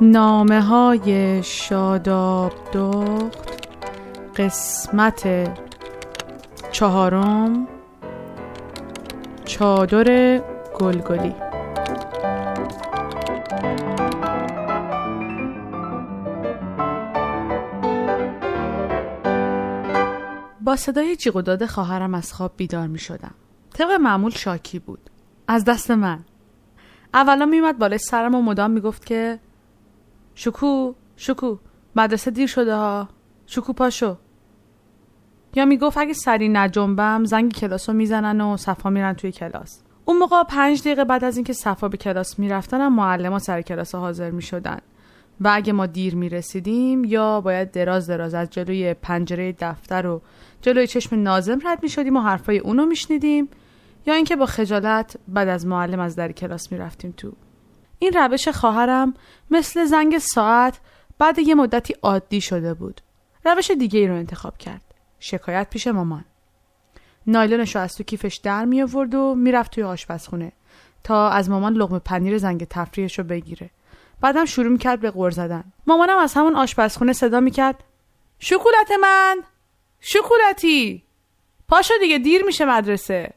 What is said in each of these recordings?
نامه های شاداب دخت قسمت چهارم چادر گلگلی. با صدای جیغ و داد خواهرم از خواب بیدار می شدم طبق معمول شاکی بود. از دست من. اولا میومد بالای سرم و مدام می‌گفت که شکو شکو مدرسه دیر شده ها. شکو پاشو. یا می‌گفت اگه سری نجنبم زنگ کلاس رو می‌زنن و صفا میرن توی کلاس. اون موقع پنج دقیقه بعد از اینکه صفا به کلاس می‌رفتن هم معلم سر کلاس حاضر می‌شدن. و اگه ما دیر می‌رسیدیم یا باید دراز دراز از جلوی پنجره دفتر و جلوی چشم نازم رد می‌شدیم و حرفای اونو میشنیدیم یا اینکه با خجالت بعد از معلم از در کلاس می‌رفتیم تو این روش خواهرم مثل زنگ ساعت بعد یه مدتی عادی شده بود. روش دیگه ای رو انتخاب کرد. شکایت پیش مامان. نایلونش رو از تو کیفش در می آورد و می‌رفت توی آشپزخونه تا از مامان لغم پنیر زنگ تفریحش رو بگیره. بعدم شروع می‌کرد به غور زدن. مامانم از همون آشپزخونه صدا می‌کرد. شکولت من! شکولتی پاشو دیگه دیر میشه مدرسه.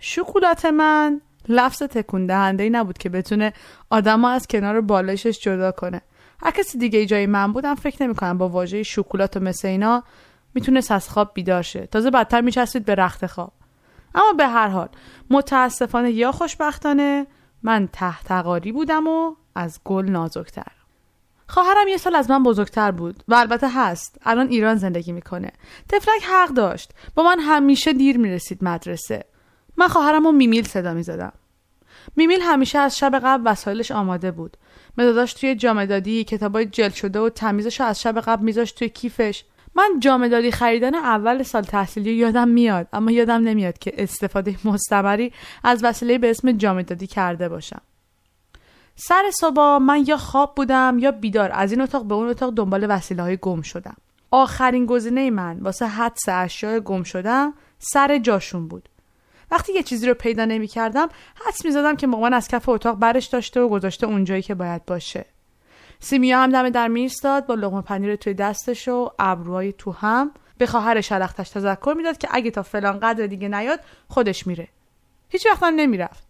شکولت من! لفظ تکون دهنده ای نبود که بتونه آدم از کنار بالشش جدا کنه. هر کسی دیگه جای من بودم فکر نمی‌کنم با واژه شکلات و مثل اینا می‌تونست از خواب بیدار شه. تازه بدتر میچسبید به رخت خواب. اما به هر حال متاسفانه یا خوشبختانه من تحتقاری بودم و از گل نازکتر. خواهرم یه سال از من بزرگتر بود و البته هست. الان ایران زندگی می‌کنه. تفلک حق داشت. با من همیشه دیر می‌رسید مدرسه. من خواهرم رو میمیل صدا می‌زدم. میمیل همیشه از شب قبل وسایلش آماده بود. مداداش توی جامدادی کتابای جل شده و تمیزش از شب قبل میذاشت توی کیفش. من جامدادی خریدن اول سال تحصیلی یادم میاد اما یادم نمیاد که استفاده مستمری از وسیله به اسم جامدادی کرده باشم. سر صبح من یا خواب بودم یا بیدار. از این اتاق به اون اتاق دنبال وسیله های گم شدم. آخرین گزینه من واسه حدس اشیاء گم شدم سر جاشون بود. وقتی یه چیزی رو پیدا نمی کردم حدس می زدم که مامان از کف اتاق برش داشته و گذاشته اونجایی که باید باشه. سیمیا هم دم در میستاد با لغمه پنیر توی دستش و ابروهای تو هم. به خواهر شلختش تذکر می‌داد که اگه تا فلان قدر دیگه نیاد خودش میره. هیچ وقت نمی‌رفت.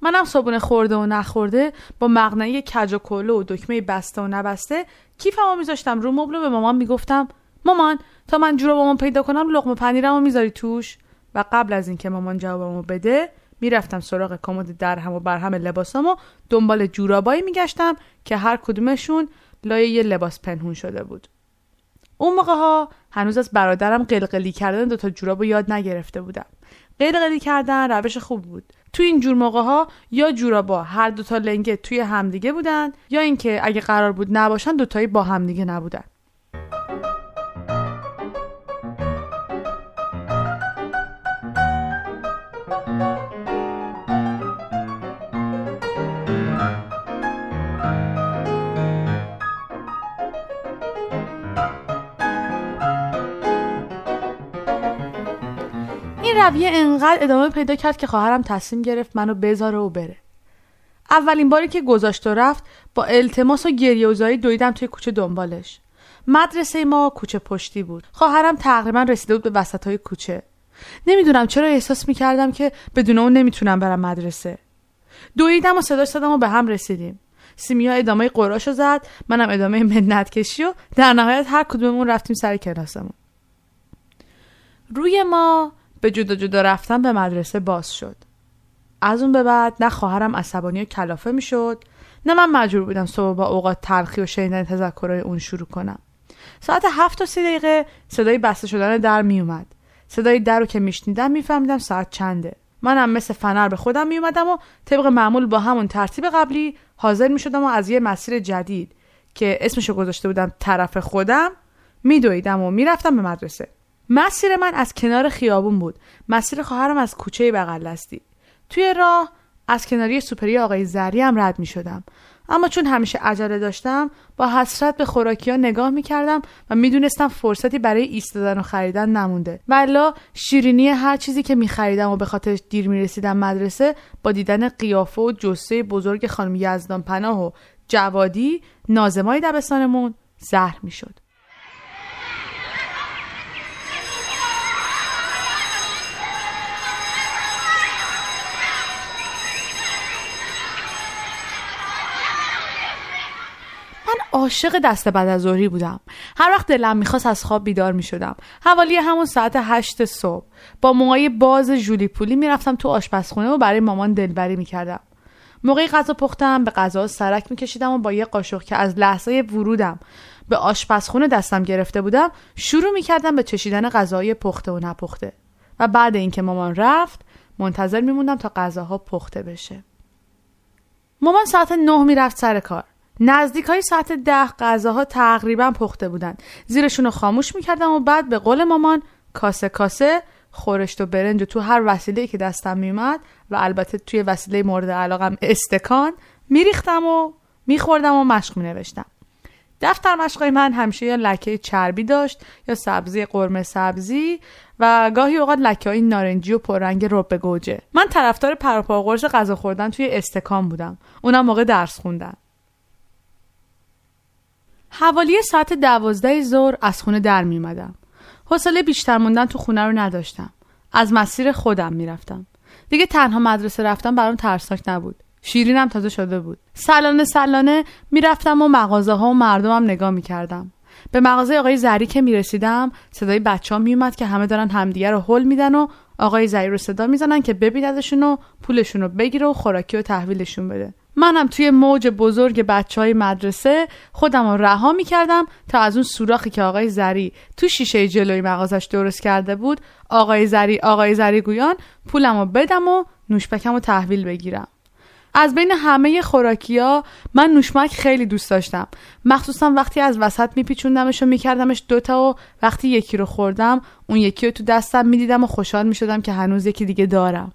منم صابونه خورده و نخورده با مغنعه کج و کلو و دکمه بسته و نبسته کیفمو میذاشتم رو مبل و به مامان می‌گفتم مامان تا من جورابمو پیدا کنم لقمه پنیرمو می‌ذاری توش؟ و قبل از اینکه مامان جوابمو بده می‌رفتم سراغ کمد درهم و برهم لباسامو دنبال جورابایی میگشتم که هر کدومشون لایه یه لباس پنهون شده بود. اون موقع ها هنوز از برادرم قلقلی کردن دوتا جوراب یاد نگرفته بودم. قلقلی کردن روش خوب بود. تو این جور موقع ها یا جورابا هر دوتا لنگه توی همدیگه بودن یا اینکه اگه قرار بود نباشن دوتایی با همدیگه نبودن. رویه انقدر ادامه پیدا کرد که خواهرم تصمیم گرفت منو بذاره و بره. اولین باری که گذاشت و رفت با التماس و گریه و زاری دویدم توی کوچه دنبالش. مدرسه ما کوچه پشتی بود. خواهرم تقریبا رسیده بود به وسط های کوچه. نمی‌دونم چرا احساس می‌کردم که بدون اون نمی‌تونم برم مدرسه. دویدم و صداش زدم و به هم رسیدیم. سیمیا ادامه قراشو زد منم ادامه منت کشی و در نهایت هر کدوممون رفتیم سر کلاسمون. روی ما به جدا جدا رفتن به مدرسه باز شد. از اون به بعد نه خواهرم عصبانی و کلافه می‌شد نه من مجبور بودم صبح با اوقات تلخی و شنیدن تذکرهای اون شروع کنم. ساعت هفت و سی دقیقه صدای بسته شدن در میومد صدای در رو که میشنیدم میفهمیدم ساعت چنده. منم مثل فنر به خودم میومدم و طبق معمول با همون ترتیب قبلی حاضر می‌شدم و از یه مسیر جدید که اسمشو گذاشته بودم طرف خودم میدویدم و می‌رفتم به مدرسه. مسیر من از کنار خیابون بود. مسیر خواهرم از کوچه بغل دستی. توی راه از کناری سوپری آقای زری هم رد می شدم اما چون همیشه عجله داشتم با حسرت به خوراکی ها نگاه می‌کردم و می‌دونستم فرصتی برای ایستادن و خریدن نمونده. و شیرینی هر چیزی که میخریدم و به خاطرش دیر می‌رسیدم مدرسه با دیدن قیافه و جسه بزرگ خانم یزدان پناه و جوادی نازمای دبستانمون زهر می‌شد. عاشق دست بعد از ظهری بودم. هر وقت دلم می‌خواست از خواب بیدار می‌شدم. حوالی همون ساعت هشت صبح. با موهای باز جولی پولی می‌رفتم تو آشپزخونه و برای مامان دلبری می‌کردم. موقعی غذا پختم به غذا سرک میکشیدم و با یه قاشق که از لحظه ورودم به آشپزخونه دستم گرفته بودم شروع می‌کردم به چشیدن غذای پخته و نپخته. و بعد اینکه مامان رفت منتظر میموندم تا غذاها پخته بشه. مامان ساعت نه می‌رفت سر کار. نزدیک های ساعت ده غذاها تقریبا پخته بودند. زیرشون رو خاموش می‌کردم و بعد به قول مامان کاسه کاسه خورشت و برنج و تو هر وسیله که دستم میومد و البته توی وسیله مورد علاقم استکان میریختم و میخوردم و مشق مینوشتم. دفتر مشقای من همیشه یا لکه چربی داشت یا سبزی قرمه سبزی و گاهی اوقات لکه های نارنجی و پررنگ رب گوجه. من طرفدار پروپا غذا خوردن توی استکان بودم. اونم موقع درس خوندن. حوالی ساعت دوازده ظهر از خونه در میمدم. حوصله بیشتر موندن تو خونه رو نداشتم. از مسیر خودم می‌رفتم. دیگه تنها مدرسه رفتم برام ترسناک نبود. شیرینم تازه شده بود. سلانه سلانه می‌رفتم و مغازه ها و مردمم نگاه می‌کردم. به مغازه آقای زری که می‌رسیدم صدای بچه ها میومد که همه دارن همدیگه رو حل میدن و آقای زری رو صدا می‌زنن که ببیندشون و پولشون رو بگیره و خوراکی و تحویلشون بده منم توی موج بزرگ بچه های مدرسه خودم رها می کردم تا از اون سوراخی که آقای زری تو شیشه جلوی مغازش درست کرده بود آقای زری آقای زری گویان پولم رو بدم و نوشپکم رو تحویل بگیرم. از بین همه خوراکیا من نوشمک خیلی دوست داشتم. مخصوصا وقتی از وسط میپیچوندمش و میکردمش دوتا و وقتی یکی رو خوردم اون یکی رو تو دستم می‌دیدم و خوشحال می‌شدم که هنوز یکی دیگه دارم.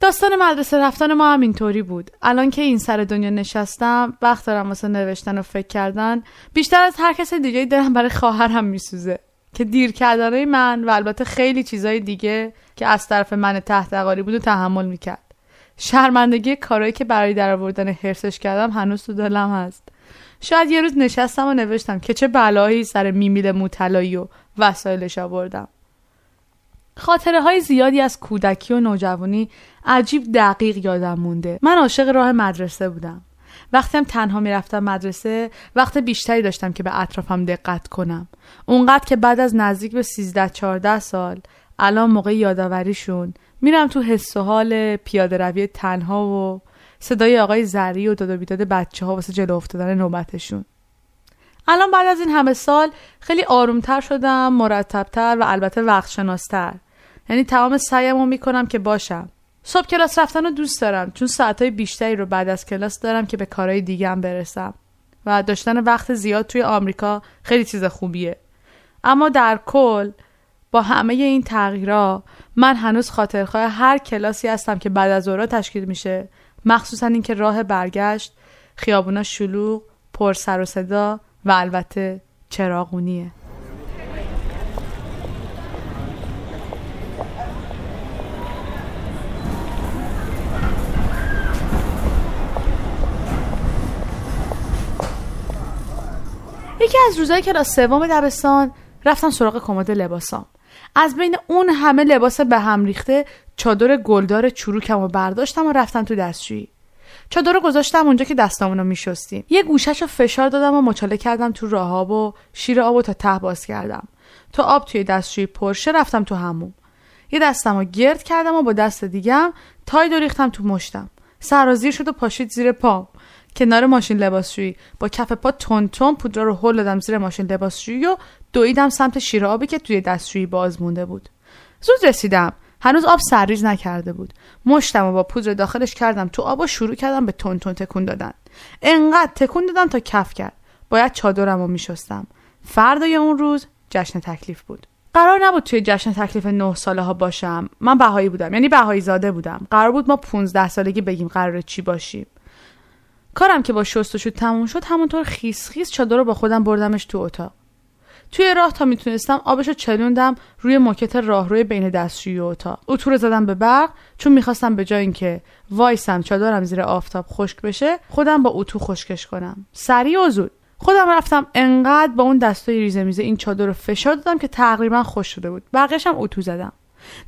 داستان مدرسه رفتن ما هم اینطوری بود. الان که این سر دنیا نشستم وقت دارم واسه نوشتن و فکر کردن. بیشتر از هر کس دیگه دلم برای خواهرم میسوزه که دیر کردنهای من و البته خیلی چیزای دیگه که از طرف من تحت بود و تحمل می‌کرد. شرمندگی کارهایی که برای درآوردن حرسش کردم هنوز تو دلم هست. شاید یه روز نشستم و نوشتم که چه بلایی سر میمیل موتلایی و وسایلش آوردم. خاطره های زیادی از کودکی و نوجوانی عجیب دقیق یادم مونده. من عاشق راه مدرسه بودم. وقتی هم تنها می‌رفتم مدرسه وقت بیشتری داشتم که به اطرافم دقت کنم. اونقدر که بعد از نزدیک به 13 14 سال الان موقع یادآوریشون میرم تو حس و حال پیاده روی تنها و صدای آقای زری و داد و بیداد بچه ها واسه جلو افتادن نوبتشون. الان بعد از این همه سال خیلی آرومتر شدم مرتبتر و البته وقت شناستر یعنی تمام سعیمو می‌کنم که باشم. صبح کلاس رفتن رو دوست دارم چون ساعتهای بیشتری رو بعد از کلاس دارم که به کارهای دیگم برسم. و داشتن وقت زیاد توی آمریکا خیلی چیز خوبیه. اما در کل با همه این تغییرها من هنوز خاطرخواه هر کلاسی هستم که بعد از اورا تشکیل میشه. مخصوصا اینکه راه برگشت خیابونا شلوغ پر سر و صدا و البته چراغونیه. یکی از روزهای کلاس سوم دبستان رفتم سراغ کمد لباسام. از بین اون همه لباس به هم ریخته چادر گلدار چروکم برداشتم و رفتم تو دستشویی. چادر رو گذاشتم اونجا که دستامونو میشستیم. یه گوشش رو فشار دادم و مچاله کردم تو راه و شیر آب و تا ته باز کردم. تا آب توی دستشویی پرشه رفتم تو هموم. یه دستم رو گرد کردم و با دست دیگم تای ریختم تو مشتم. سرازیر شد و پاشید زیر پام. کنار ماشین لباسشویی. با کف پا تون تون پودر رو هل دادم زیر ماشین لباسشویی و دویدم سمت شیر آبی که توی دستشویی باز مونده بود. زود رسیدم. هنوز آب سرریز نکرده بود. مشتم و با پودر داخلش کردم تو آب و شروع کردم به تون تون تکون دادن. انقدر تکون دادم تا کف کرد. باید چادرم رو میشستم. فردای اون روز جشن تکلیف بود. قرار نبود توی جشن تکلیف نه ساله ها باشم. من بهایی بودم. یعنی بهایی زاده بودم. قرار بود ما 15 سالگی بگیم قرار چی باشیم. کارم که با شستشو تموم شد همونطور خیس خیس چادر رو با خودم بردمش تو اتاق. توی راه تا می‌تونستم آبشو چلوندم روی موکت راهروی بین دستشویی و اتاق. اتو رو زدم به برق چون می‌خواستم به جای اینکه وایسم چادرم زیر آفتاب خشک بشه خودم با اتو خشکش کنم. سریع و زود. خودم رفتم انقدر با اون دستای ریزه میزه این چادر رو فشار دادم که تقریبا خوش شده بود. بقیهشم اتو زدم.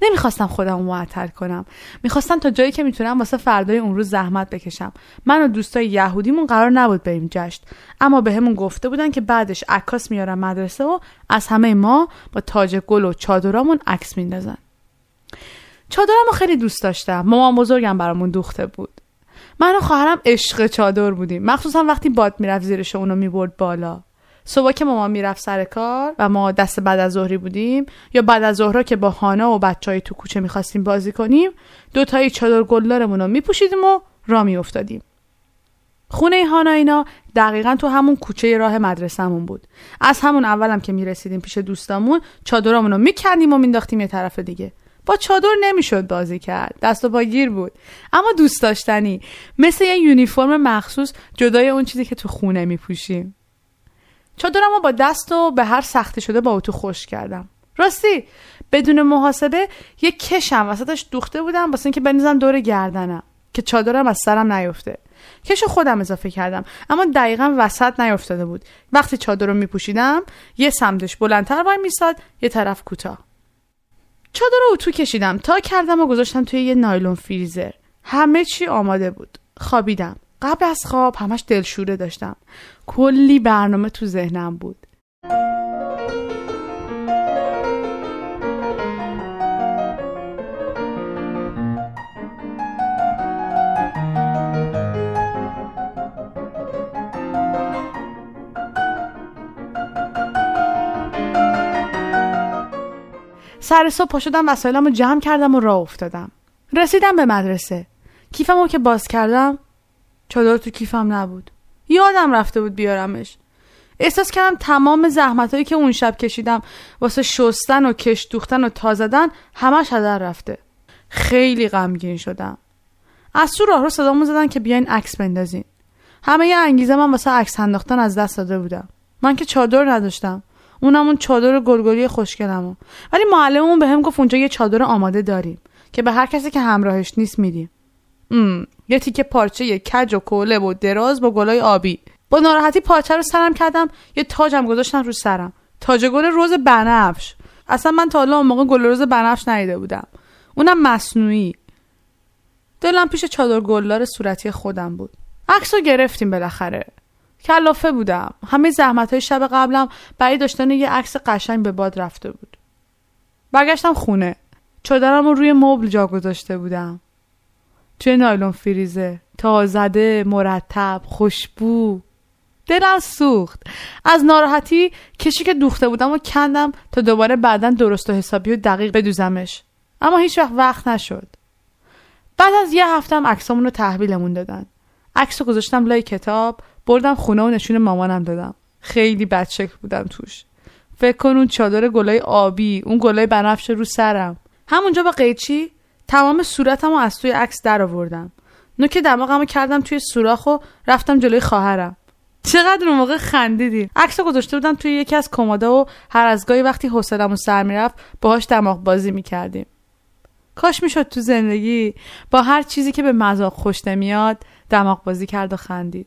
نمی‌خواستم خودم معطل کنم. می‌خواستم تا جایی که می‌تونم واسه فردای اون روز زحمت بکشم. من و دوستای یهودیمون قرار نبود بریم جشن. اما بهمون به گفته بودن که بعدش عکاس میارن مدرسه و از همه ما با تاج گل و چادرامون عکس میندازن. چادرم رو خیلی دوست داشتم. مامان بزرگم برامون دوخته بود. من و خواهرم عشق چادر بودیم. مخصوصا وقتی باد می‌رفت زیرش اونو می‌برد بالا. صبح که مامان می‌رفت سر کار و ما دست بعد از ظهری بودیم یا بعد از ظهرها که با هانا و بچهای تو کوچه می‌خواستیم بازی کنیم دو تایی چادر گلدارمون رو میپوشیدیم و را میافتادیم. خونه هانا اینا دقیقا تو همون کوچه راه مدرسهمون بود. از همون اولم که می‌رسیدیم پیش دوستامون چادرامون رو می‌کردیم و مینداختیم یه طرف دیگه. با چادر نمی‌شد بازی کرد. دست و پا گیر بود. اما دوست داشتنی مثل یه یونیفرم مخصوص جدای اون چیزی که تو خونه میپوشیم. چادرم با دست و به هر سختی شده با اتو خوش کردم. راستی بدون محاسبه یه کشم وسطش دوخته بودم واسه اینکه بنیزم دور گردنم که چادرم از سرم نیفته. کش خودم اضافه کردم اما دقیقا وسط نیفتاده بود. وقتی چادر رو میپوشیدم یه سمتش بلندتر وای میساد یه طرف کوتاه. چادر رو اتو کشیدم تا کردم و گذاشتم توی یه نایلون فریزر. همه چی آماده بود. خوابیدم. قبل از خواب همش دلشوره داشتم. کلی برنامه تو ذهنم بود. سر صبح پا شدم وسایلم رو جمع کردم و راه افتادم. رسیدم به مدرسه. کیفم رو که باز کردم چادر تو کیفم نبود. یادم رفته بود بیارمش. احساس کردم تمام زحمت هایی که اون شب کشیدم واسه شستن و کش دوختن و تازدن همش هدر رفته. خیلی غمگین شدم. از تو راه رو صدامون زدن که بیاین عکس بندازین. همه یه انگیزه من واسه عکس انداختن از دست داده بودم. من که چادر نداشتم. اونم اون چادر گلگلی خوشگلمو ولی معلممون به هم گفت اونجا یه چادر آماده داریم که به هر کسی که همراهش نیست میدیم. یه تیکه پارچه کج و کوله و دراز با گلای آبی. با ناراحتی پارچه رو سرم کردم یه تاجم گذاشتم رو سرم. تاج گل روز بنفش. اصلا من تا حالا اون موقع گل روز بنفش ندیده بودم. اونم مصنوعی. دلم پیش چادر گلدار صورتی خودم بود. عکس رو گرفتیم بالاخره. کلافه بودم. همه زحمت های شب قبلم برای داشتن یه عکس قشنگ به باد رفته بود. برگشتم خونه. چادرم رو روی مبل جا گذاشته بودم. توی نایلون فریزه؟ تازده مرتب خوشبو. دلم سوخت. از ناراحتی کشی که دوخته بودم و کندم تا دوباره بعدا درست و حسابی و دقیق بدوزمش. اما هیچ وقت وقت نشد. بعد از یه هفتم عکسامون رو تحویلمون دادن. عکس رو گذاشتم لای کتاب بردم خونه و نشون مامانم دادم. خیلی بدشکل بودم توش. فکر کن اون چادر گلای آبی اون گلای بنفش رو سرم. همونجا با قیچی تمام صورتم رو از توی عکس در آوردم نوک دماغمو کردم توی سوراخ و رفتم جلوی خواهرم. چقدر اون موقع خندیدیم عکس گذاشته بودم توی یکی از کمادا و هر از گاهی وقتی حوصله‌مون سر می‌رفت باهاش دماغ بازی می‌کردیم. کاش می‌شد تو زندگی با هر چیزی که به مذاق خوش نمیاد دماغ بازی کرد و خندید.